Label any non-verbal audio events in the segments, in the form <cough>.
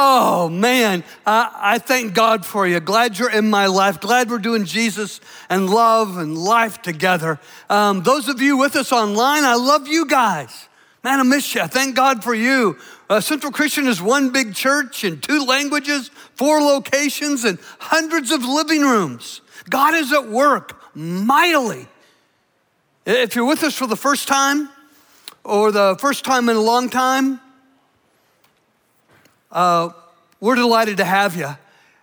Oh man, I, I, thank God for you. Glad you're in my life. Glad we're doing Jesus and love and life together. Um, those of you with us online, I love you guys. Man, I miss you. I thank God for you. Uh, Central Christian is one big church in two languages, four locations, and hundreds of living rooms. God is at work mightily. If you're with us for the first time or the first time in a long time, uh, we're delighted to have you.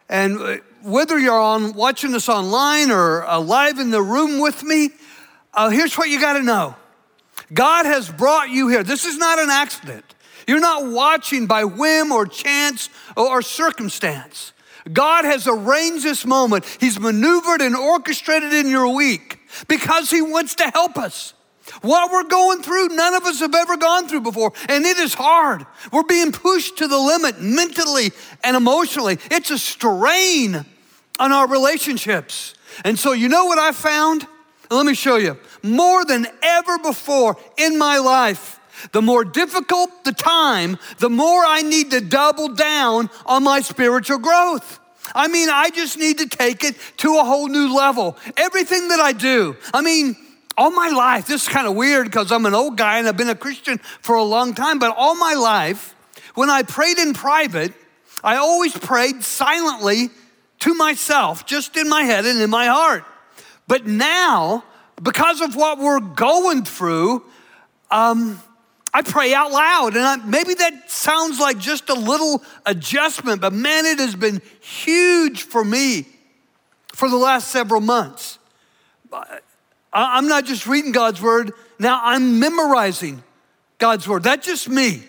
And uh, whether you're on watching this online or uh, live in the room with me, uh, here's what you got to know God has brought you here. This is not an accident. You're not watching by whim or chance or circumstance. God has arranged this moment. He's maneuvered and orchestrated in your week because He wants to help us. What we're going through, none of us have ever gone through before, and it is hard. We're being pushed to the limit mentally and emotionally. It's a strain on our relationships. And so, you know what I found? Let me show you. More than ever before in my life, the more difficult the time, the more I need to double down on my spiritual growth. I mean, I just need to take it to a whole new level. Everything that I do, I mean, all my life, this is kind of weird because I'm an old guy and I've been a Christian for a long time, but all my life, when I prayed in private, I always prayed silently to myself, just in my head and in my heart. But now, because of what we're going through, um, I pray out loud. And I, maybe that sounds like just a little adjustment, but man, it has been huge for me for the last several months. I'm not just reading God's word, now I'm memorizing God's word. That's just me.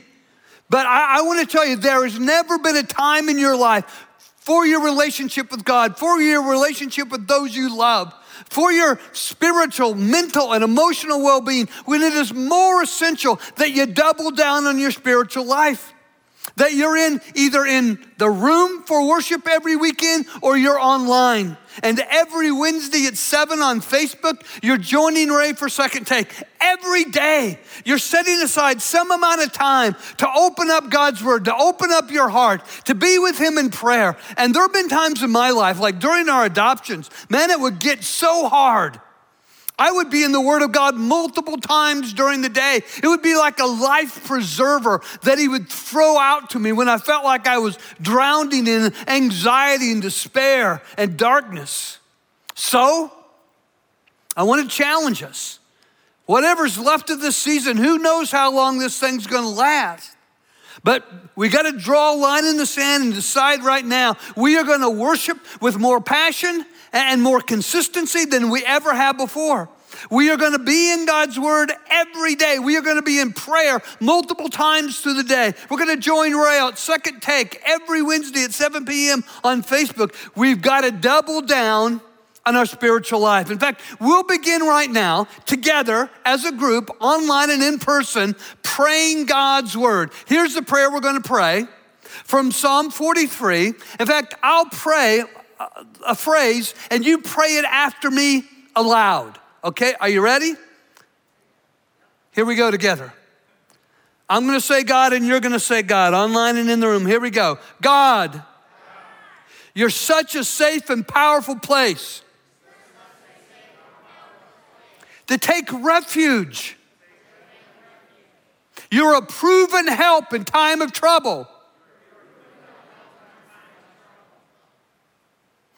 But I, I want to tell you, there has never been a time in your life for your relationship with God, for your relationship with those you love, for your spiritual, mental, and emotional well being when it is more essential that you double down on your spiritual life. That you're in either in the room for worship every weekend or you're online. And every Wednesday at 7 on Facebook, you're joining Ray for Second Take. Every day, you're setting aside some amount of time to open up God's Word, to open up your heart, to be with Him in prayer. And there have been times in my life, like during our adoptions, man, it would get so hard I would be in the Word of God multiple times during the day. It would be like a life preserver that He would throw out to me when I felt like I was drowning in anxiety and despair and darkness. So, I want to challenge us. Whatever's left of this season, who knows how long this thing's going to last? But we got to draw a line in the sand and decide right now we are going to worship with more passion and more consistency than we ever have before. We are going to be in God's Word every day. We are going to be in prayer multiple times through the day. We're going to join Ray out second take every Wednesday at 7 p.m. on Facebook. We've got to double down on our spiritual life. In fact, we'll begin right now together as a group, online and in person, praying God's Word. Here's the prayer we're going to pray from Psalm 43. In fact, I'll pray a phrase and you pray it after me aloud. Okay, are you ready? Here we go together. I'm gonna say God and you're gonna say God, online and in the room. Here we go. God, you're such a safe and powerful place to take refuge. You're a proven help in time of trouble.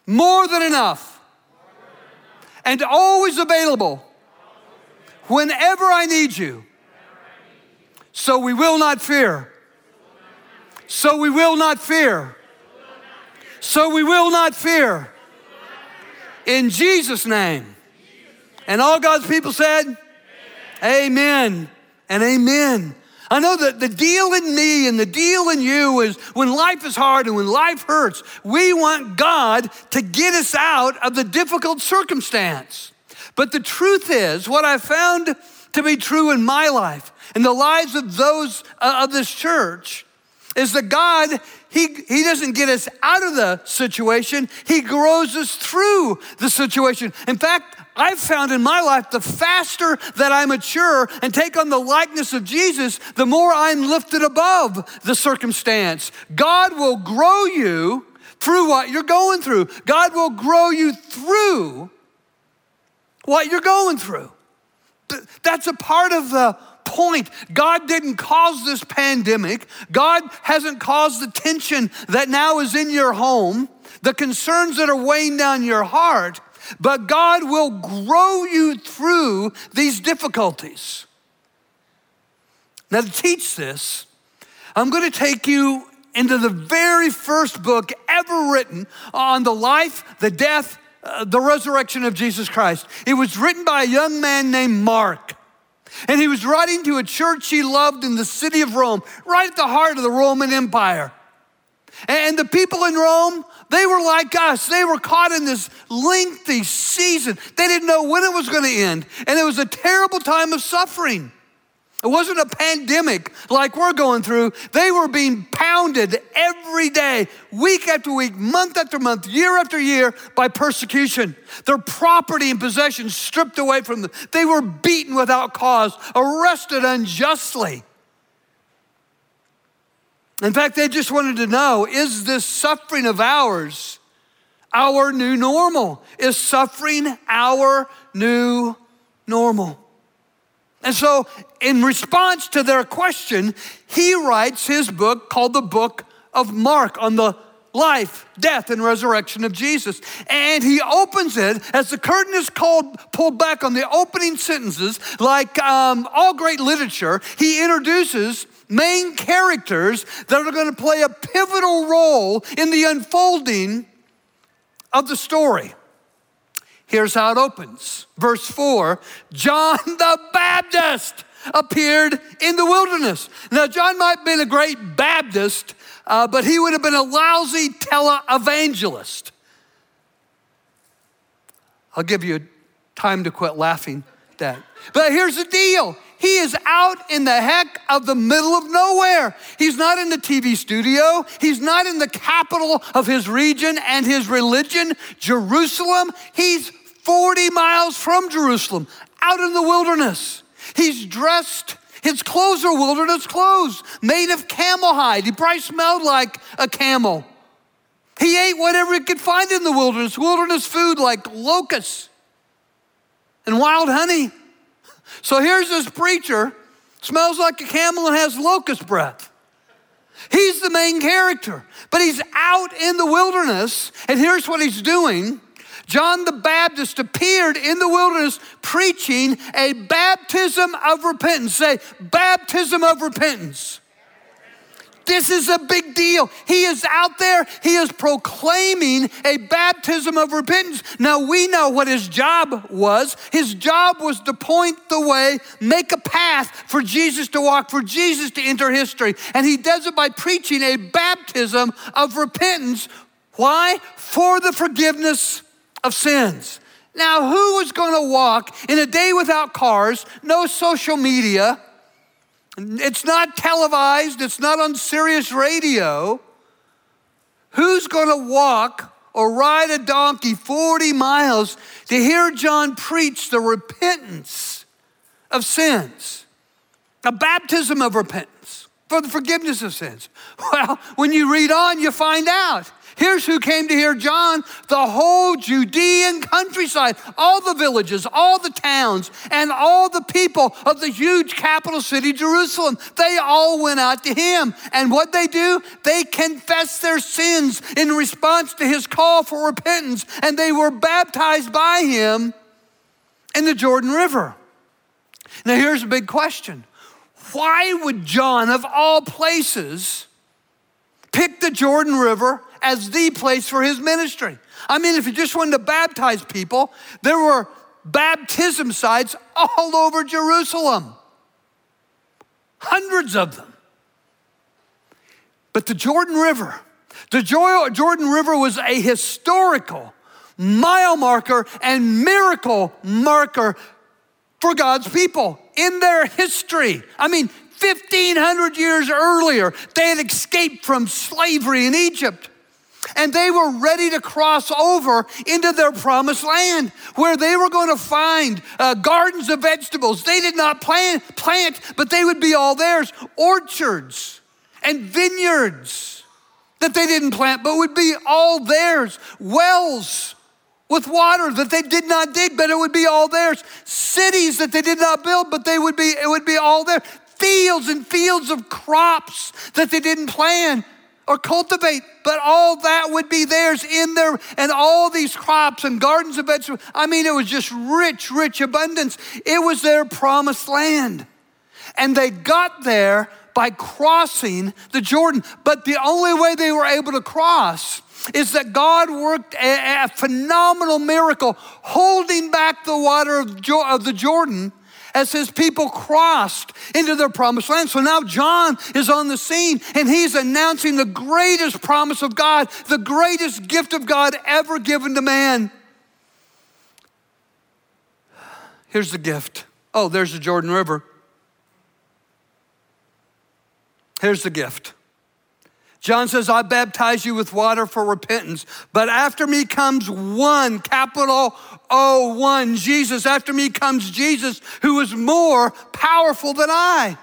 More than enough, and always available whenever I need you. So we will not fear. So we will not fear. So we will not fear. In Jesus' name. And all God's people said, Amen, and amen. I know that the deal in me and the deal in you is when life is hard and when life hurts, we want God to get us out of the difficult circumstance. But the truth is, what I found to be true in my life and the lives of those uh, of this church is that God, he, he doesn't get us out of the situation, He grows us through the situation. In fact, I've found in my life the faster that I mature and take on the likeness of Jesus, the more I'm lifted above the circumstance. God will grow you through what you're going through. God will grow you through what you're going through. That's a part of the point. God didn't cause this pandemic. God hasn't caused the tension that now is in your home, the concerns that are weighing down your heart, but God will grow you through these difficulties. Now, to teach this, I'm going to take you into the very first book ever written on the life, the death, uh, the resurrection of Jesus Christ. It was written by a young man named Mark. And he was writing to a church he loved in the city of Rome, right at the heart of the Roman Empire. And the people in Rome, they were like us. They were caught in this lengthy season. They didn't know when it was going to end. And it was a terrible time of suffering. It wasn't a pandemic like we're going through. They were being pounded every day, week after week, month after month, year after year by persecution. Their property and possessions stripped away from them. They were beaten without cause, arrested unjustly. In fact, they just wanted to know is this suffering of ours our new normal? Is suffering our new normal? And so, in response to their question, he writes his book called the Book of Mark on the life, death, and resurrection of Jesus. And he opens it as the curtain is called, pulled back on the opening sentences, like um, all great literature, he introduces main characters that are going to play a pivotal role in the unfolding of the story. Here's how it opens. Verse 4 John the Baptist appeared in the wilderness. Now, John might have been a great Baptist, uh, but he would have been a lousy televangelist. I'll give you time to quit laughing at that. But here's the deal he is out in the heck of the middle of nowhere. He's not in the TV studio. He's not in the capital of his region and his religion, Jerusalem. He's 40 miles from Jerusalem, out in the wilderness. He's dressed, his clothes are wilderness clothes, made of camel hide. He probably smelled like a camel. He ate whatever he could find in the wilderness, wilderness food like locusts and wild honey. So here's this preacher, smells like a camel and has locust breath. He's the main character, but he's out in the wilderness, and here's what he's doing John the Baptist appeared in the wilderness preaching a baptism of repentance. Say, baptism of repentance. This is a big deal. He is out there, he is proclaiming a baptism of repentance. Now, we know what his job was. His job was to point the way, make a path for Jesus to walk, for Jesus to enter history. And he does it by preaching a baptism of repentance. Why? For the forgiveness of sins. Now, who was going to walk in a day without cars, no social media? It's not televised, it's not on Sirius radio. Who's going to walk or ride a donkey 40 miles to hear John preach the repentance of sins? A baptism of repentance for the forgiveness of sins. <laughs> Well, when you read on, you find out. Here's who came to hear John the whole Judean countryside, all the villages, all the towns, and all the people of the huge capital city, Jerusalem. They all went out to him. And what they do? They confess their sins in response to his call for repentance, and they were baptized by him in the Jordan River. Now, here's a big question why would John, of all places, pick the Jordan River as the place for his ministry. I mean, if he just wanted to baptize people, there were baptism sites all over Jerusalem, hundreds of them. But the Jordan River, the Jordan River was a historical mile marker and miracle marker for God's people in their history. I mean, 1,500 years earlier, they had escaped from slavery in Egypt. And they were ready to cross over into their promised land where they were going to find uh, gardens of vegetables. They did not plant, plant, but they would be all theirs. Orchards and vineyards that they didn't plant, but would be all theirs. Wells with water that they did not dig, but it would be all theirs. Cities that they did not build, but they would be, it would be all there. Fields and fields of crops that they didn't plant or cultivate, but all that would be theirs in there, and all these crops and gardens of vegetables. I mean, it was just rich, rich abundance. It was their promised land. And they got there by crossing the Jordan. But the only way they were able to cross is that God worked a, a phenomenal miracle holding back the water of, jo- of the Jordan as his people crossed into their promised land. So now John is on the scene and he's announcing the greatest promise of God, the greatest gift of God ever given to man. Here's the gift. Oh, there's the Jordan River. Here's the gift. John says, I baptize you with water for repentance, but after me comes one, capital O, one, Jesus. After me comes Jesus, who is more powerful than I.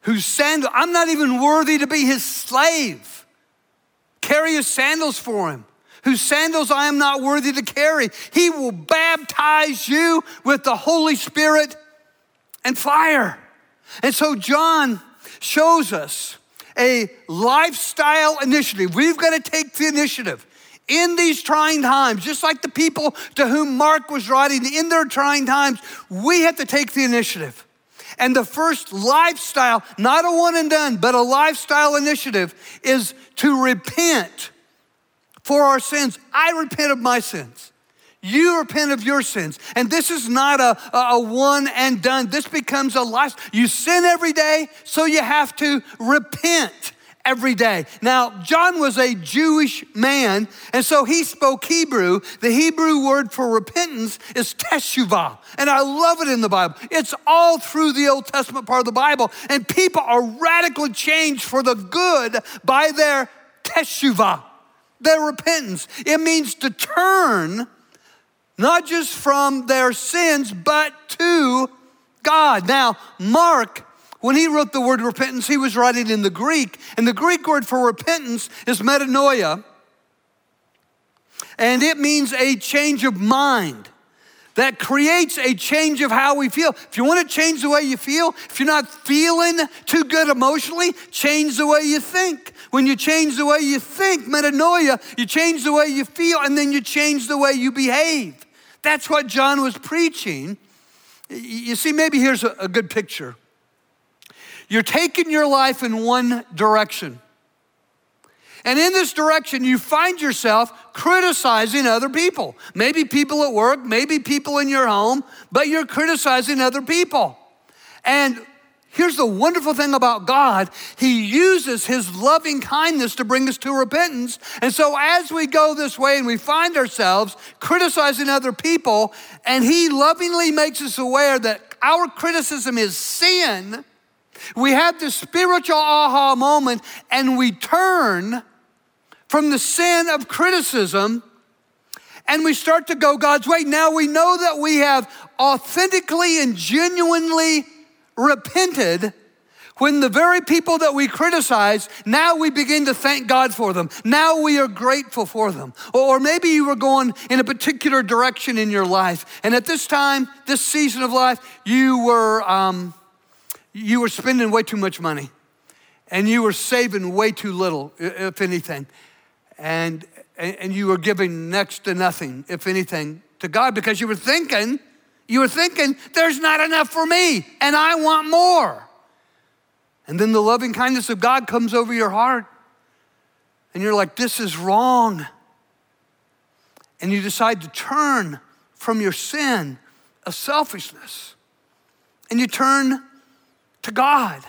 Whose sandal, I'm not even worthy to be his slave. Carry his sandals for him whose sandals I am not worthy to carry. He will baptize you with the Holy Spirit and fire. And so John shows us a lifestyle initiative. We've got to take the initiative in these trying times, just like the people to whom Mark was writing in their trying times, we have to take the initiative. And the first lifestyle, not a one and done, but a lifestyle initiative, is to repent for our sins. I repent of my sins. You repent of your sins. And this is not a, a one and done. This becomes a life. You sin every day, so you have to repent every day. Now, John was a Jewish man, and so he spoke Hebrew. The Hebrew word for repentance is teshuvah, and I love it in the Bible. It's all through the Old Testament part of the Bible, and people are radically changed for the good by their teshuvah, their repentance. It means to turn not just from their sins, but to God. Now, Mark, when he wrote the word repentance, he was writing in the Greek, and the Greek word for repentance is metanoia, and it means a change of mind that creates a change of how we feel. If you want to change the way you feel, if you're not feeling too good emotionally, change the way you think. When you change the way you think, metanoia, you change the way you feel, and then you change the way you behave. That's what John was preaching. You see, maybe here's a, good picture. You're taking your life in one direction. And in this direction, you find yourself criticizing other people. Maybe people at work, maybe people in your home, but you're criticizing other people. And Here's the wonderful thing about God He uses His loving kindness to bring us to repentance. And so, as we go this way and we find ourselves criticizing other people, and He lovingly makes us aware that our criticism is sin, we have this spiritual aha moment and we turn from the sin of criticism and we start to go God's way. Now we know that we have authentically and genuinely repented when the very people that we criticize, now we begin to thank God for them. Now we are grateful for them. Or maybe you were going in a particular direction in your life, and at this time, this season of life, you were um, you were spending way too much money, and you were saving way too little, if anything, and and you were giving next to nothing, if anything, to God because you were thinking you were thinking, there's not enough for me, and I want more. And then the loving kindness of God comes over your heart, and you're like, this is wrong. And you decide to turn from your sin of selfishness, and you turn to God,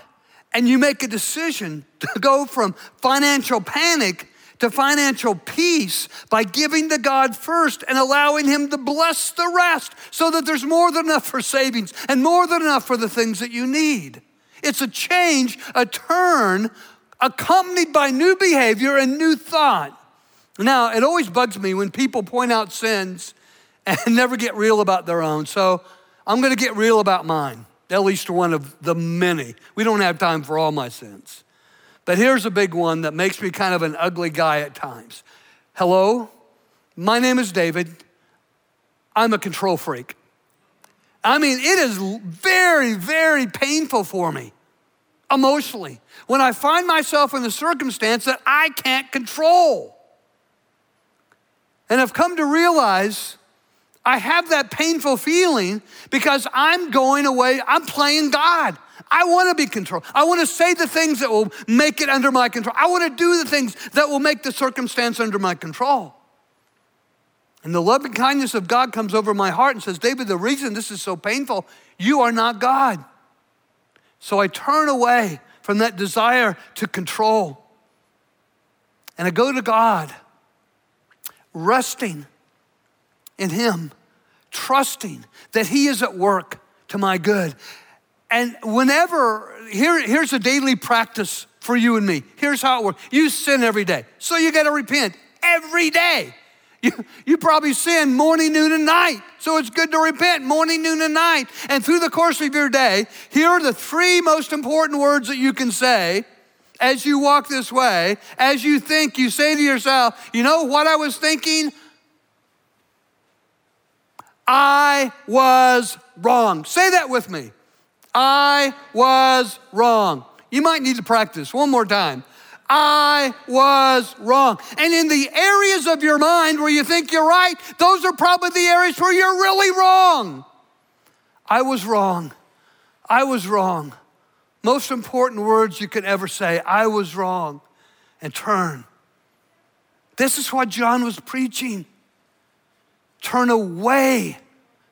and you make a decision to go from financial panic to financial peace by giving to God first and allowing Him to bless the rest so that there's more than enough for savings and more than enough for the things that you need. It's a change, a turn accompanied by new behavior and new thought. Now, it always bugs me when people point out sins and <laughs> never get real about their own. So I'm going to get real about mine, at least one of the many. We don't have time for all my sins. But here's a big one that makes me kind of an ugly guy at times. Hello, my name is David. I'm a control freak. I mean, it is very, very painful for me emotionally when I find myself in a circumstance that I can't control. And I've come to realize I have that painful feeling because I'm going away, I'm playing God. I want to be controlled. I want to say the things that will make it under my control. I want to do the things that will make the circumstance under my control. And the loving kindness of God comes over my heart and says, David, the reason this is so painful, you are not God. So I turn away from that desire to control. And I go to God, resting in Him, trusting that He is at work to my good. And whenever, here, here's a daily practice for you and me. Here's how it works you sin every day, so you got to repent every day. You, you probably sin morning, noon, and night. So it's good to repent morning, noon, and night. And through the course of your day, here are the three most important words that you can say as you walk this way. As you think, you say to yourself, you know what I was thinking? I was wrong. Say that with me. I was wrong. You might need to practice one more time. I was wrong. And in the areas of your mind where you think you're right, those are probably the areas where you're really wrong. I was wrong. I was wrong. Most important words you could ever say I was wrong and turn. This is what John was preaching. Turn away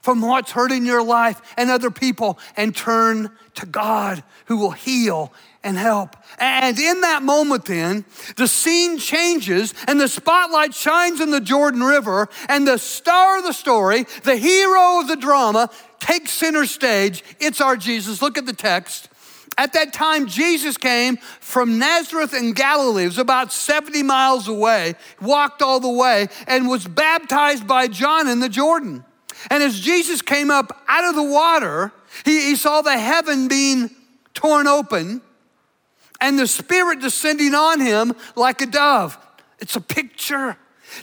from what's hurting your life and other people and turn to God who will heal and help. And in that moment, then, the scene changes and the spotlight shines in the Jordan River, and the star of the story, the hero of the drama, takes center stage. It's our Jesus. Look at the text. At that time, Jesus came from Nazareth in Galilee. It was about 70 miles away, walked all the way, and was baptized by John in the Jordan. And as Jesus came up out of the water, he, he saw the heaven being torn open and the Spirit descending on him like a dove. It's a picture.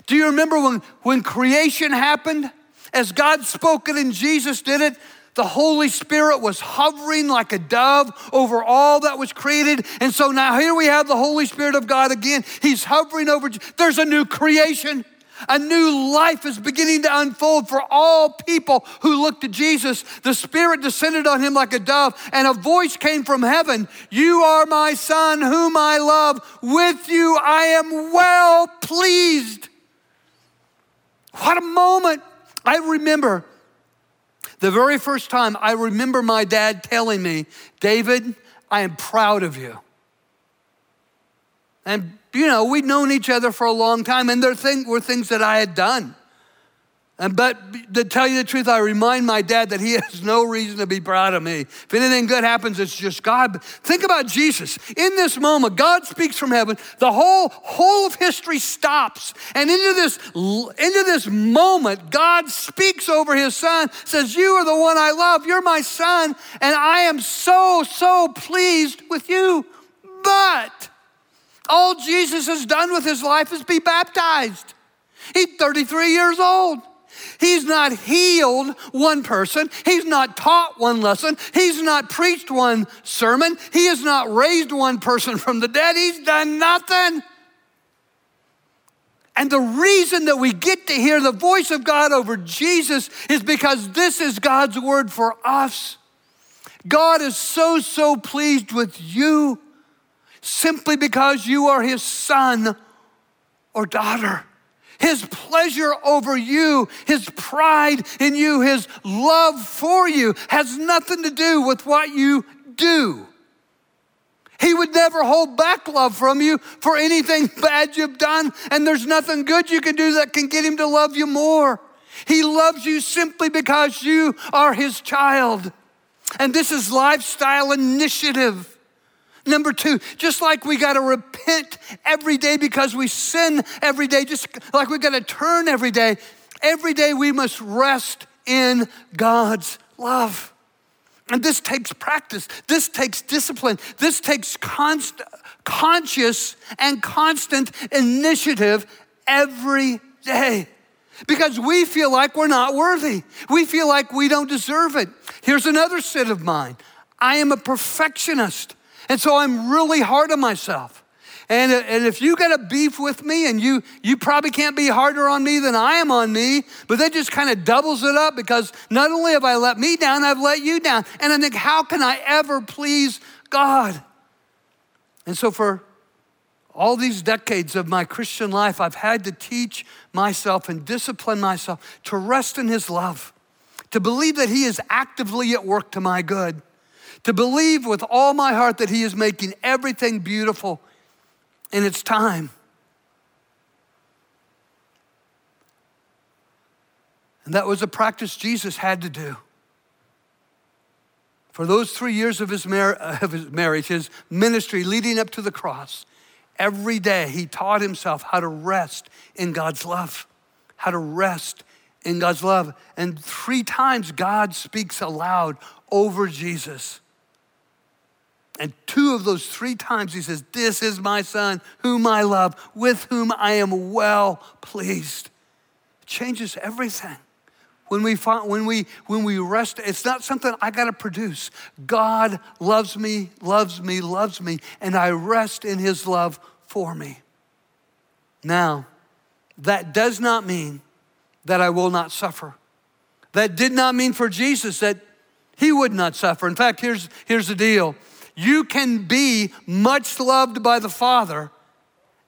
Do you remember when, when creation happened? As God spoke it and Jesus did it, the Holy Spirit was hovering like a dove over all that was created. And so now here we have the Holy Spirit of God again. He's hovering over. There's a new creation. A new life is beginning to unfold for all people who look to Jesus. The Spirit descended on him like a dove, and a voice came from heaven You are my Son, whom I love. With you I am well pleased. What a moment. I remember the very first time I remember my dad telling me, David, I am proud of you. And you know, we'd known each other for a long time, and there were things that I had done. And but to tell you the truth, I remind my dad that he <laughs> has no reason to be proud of me. If anything good happens, it's just God. Think about Jesus. In this moment, God speaks from heaven. The whole whole of history stops, and into this into this moment, God speaks over His Son. Says, "You are the one I love. You're my Son, and I am so so pleased with you." But all Jesus has done with his life is be baptized. He's 33 years old. He's not healed one person. He's not taught one lesson. He's not preached one sermon. He has not raised one person from the dead. He's done nothing. And the reason that we get to hear the voice of God over Jesus is because this is God's word for us. God is so, so pleased with you simply because you are his son or daughter. His pleasure over you, his pride in you, his love for you has nothing to do with what you do. He would never hold back love from you for anything <laughs> bad you've done, and there's nothing good you can do that can get him to love you more. He loves you simply because you are his child. And this is lifestyle initiative. Number two, just like we got to repent every day because we sin every day, just like we got to turn every day, every day we must rest in God's love. And this takes practice, this takes discipline, this takes const- conscious and constant initiative every day. Because we feel like we're not worthy. We feel like we don't deserve it. Here's another sin of mine I am a perfectionist. And so I'm really hard on myself. And, uh, and if you got a beef with me and you, you probably can't be harder on me than I am on me, but that just kind of doubles it up because not only have I let me down, I've let you down. And I think, how can I ever please God? And so for all these decades of my Christian life, I've had to teach myself and discipline myself to rest in His love, to believe that He is actively at work to my good to believe with all my heart that He is making everything beautiful in its time. And that was a practice Jesus had to do. For those three years of his, mar- uh, of his marriage, his ministry leading up to the cross, every day he taught himself how to rest in God's love, how to rest in God's love. And three times God speaks aloud over Jesus. And two of those three times he says, This is my son, whom I love, with whom I am well pleased. It changes everything. When we, find, when, we, when we rest, it's not something I got to produce. God loves me, loves me, loves me, and I rest in his love for me. Now, that does not mean that I will not suffer. That did not mean for Jesus that he would not suffer. In fact, here's, here's the deal you can be much loved by the Father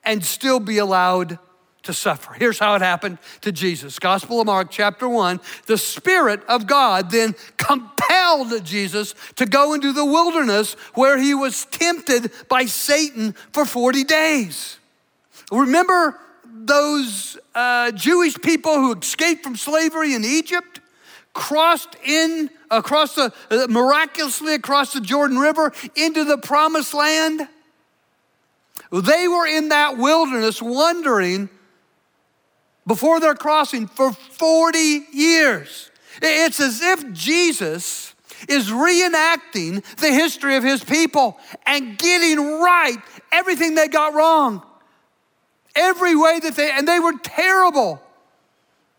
and still be allowed to suffer. Here's how it happened to Jesus. Gospel of Mark, chapter 1. The Spirit of God then compelled Jesus to go into the wilderness where he was tempted by Satan for 40 days. Remember those uh, Jewish people who escaped from slavery in Egypt? Crossed in across the uh, miraculously across the Jordan River into the promised land. They were in that wilderness wandering before their crossing for 40 years. It's as if Jesus is reenacting the history of his people and getting right everything they got wrong. Every way that they, and they were terrible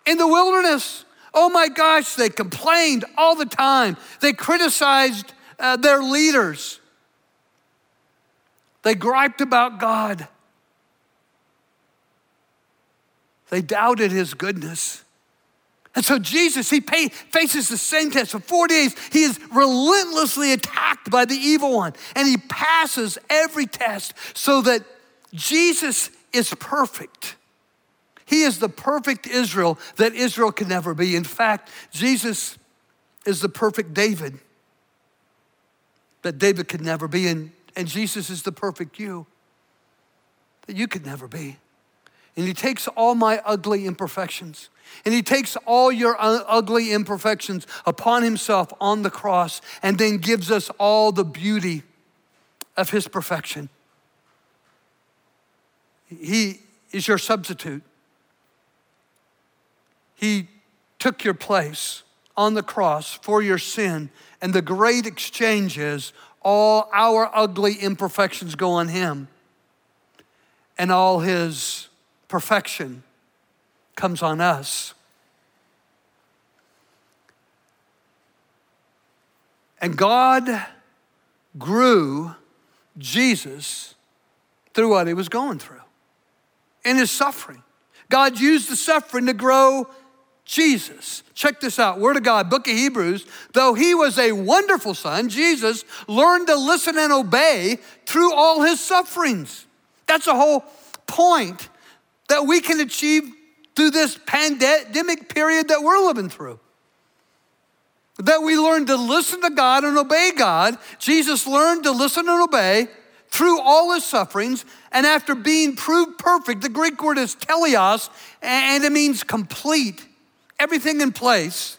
in the wilderness. Oh my gosh, they complained all the time. They criticized uh, their leaders. They griped about God. They doubted his goodness. And so Jesus, he pay, faces the same test. For 40 days, he is relentlessly attacked by the evil one, and he passes every test so that Jesus is perfect. He is the perfect Israel that Israel can never be. In fact, Jesus is the perfect David that David could never be. And, and Jesus is the perfect you that you could never be. And he takes all my ugly imperfections and he takes all your ugly imperfections upon himself on the cross and then gives us all the beauty of his perfection. He is your substitute. He took your place on the cross for your sin. And the great exchange is all our ugly imperfections go on him, and all his perfection comes on us. And God grew Jesus through what he was going through in his suffering. God used the suffering to grow Jesus. Check this out Word of God, book of Hebrews. Though he was a wonderful son, Jesus learned to listen and obey through all his sufferings. That's a whole point that we can achieve through this pandemic period that we're living through. That we learn to listen to God and obey God. Jesus learned to listen and obey through all his sufferings, and after being proved perfect, the Greek word is teleos, and it means complete everything in place,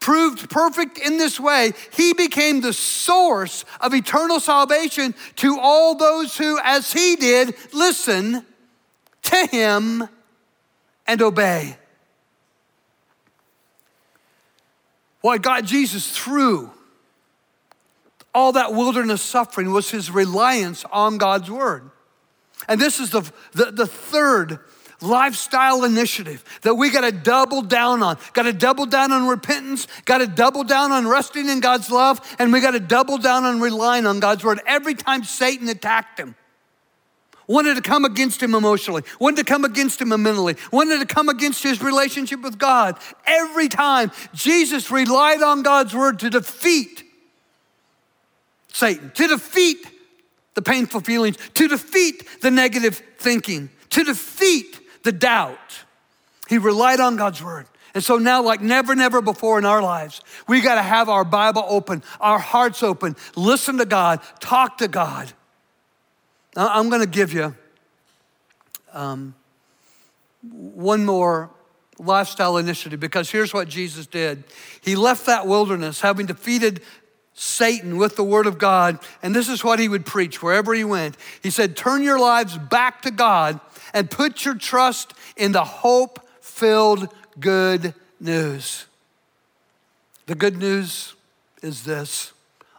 proved perfect in this way, he became the source of eternal salvation to all those who, as he did, listen to him and obey. What got Jesus through all that wilderness suffering was his reliance on God's word. And this is the, the, the third lifestyle initiative that we got to double down on. Got to double down on repentance, got to double down on resting in God's love, and we got to double down on relying on God's word every time Satan attacked him. Wanted to come against him emotionally, wanted to come against him mentally, wanted to come against his relationship with God. Every time Jesus relied on God's word to defeat Satan, to defeat the painful feelings, to defeat the negative thinking, to defeat the doubt. He relied on God's word. And so now, like never, never before in our lives, we got to have our Bible open, our hearts open, listen to God, talk to God. Now, I'm going to give you um, one more lifestyle initiative because here's what Jesus did. He left that wilderness having defeated Satan with the word of God, and this is what he would preach wherever he went. He said, Turn your lives back to God and put your trust in the hope filled good news. The good news is this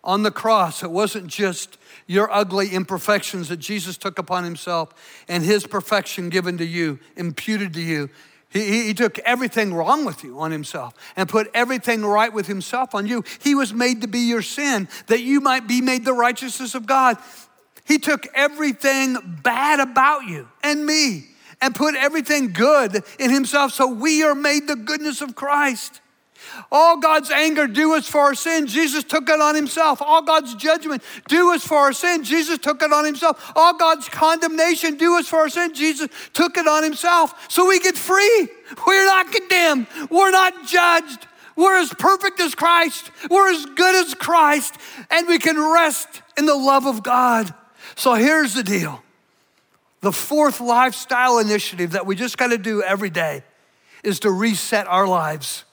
on the cross, it wasn't just your ugly imperfections that Jesus took upon himself and his perfection given to you, imputed to you. He, he, took everything wrong with you on himself and put everything right with himself on you. He was made to be your sin that you might be made the righteousness of God. He took everything bad about you and me and put everything good in himself so we are made the goodness of Christ. All God's anger due us for our sin, Jesus took it on himself. All God's judgment due us for our sin, Jesus took it on himself. All God's condemnation due us for our sin, Jesus took it on himself. So we get free. We're not condemned. We're not judged. We're as perfect as Christ. We're as good as Christ. And we can rest in the love of God. So here's the deal the fourth lifestyle initiative that we just got to do every day is to reset our lives.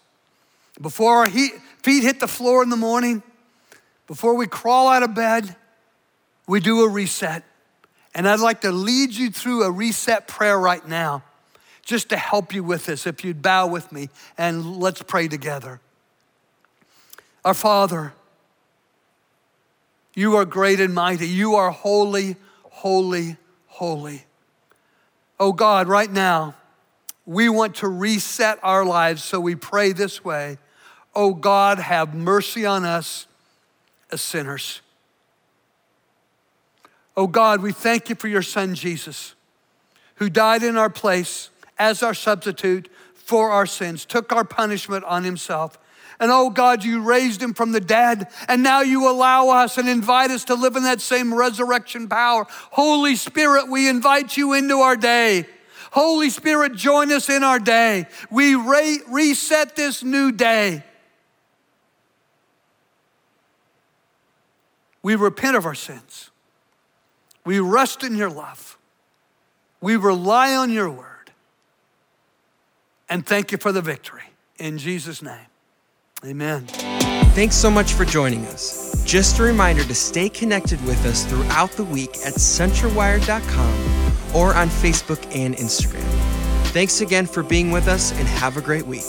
Before our feet hit the floor in the morning, before we crawl out of bed, we do a reset. And I'd like to lead you through a reset prayer right now, just to help you with this. If you'd bow with me and let's pray together. Our Father, you are great and mighty. You are holy, holy, holy. Oh God, right now, we want to reset our lives, so we pray this way Oh God, have mercy on us as sinners. Oh God, we thank you for your son Jesus, who died in our place as our substitute for our sins, took our punishment on himself and oh God, you raised him from the dead. And now you allow us and invite us to live in that same resurrection power. Holy Spirit, we invite you into our day. Holy Spirit, join us in our day. We re- reset this new day. We repent of our sins. We rest in your love. We rely on your word. And thank you for the victory. In Jesus' name. Amen. Thanks so much for joining us. Just a reminder to stay connected with us throughout the week at centralwire.com or on Facebook and Instagram. Thanks again for being with us and have a great week.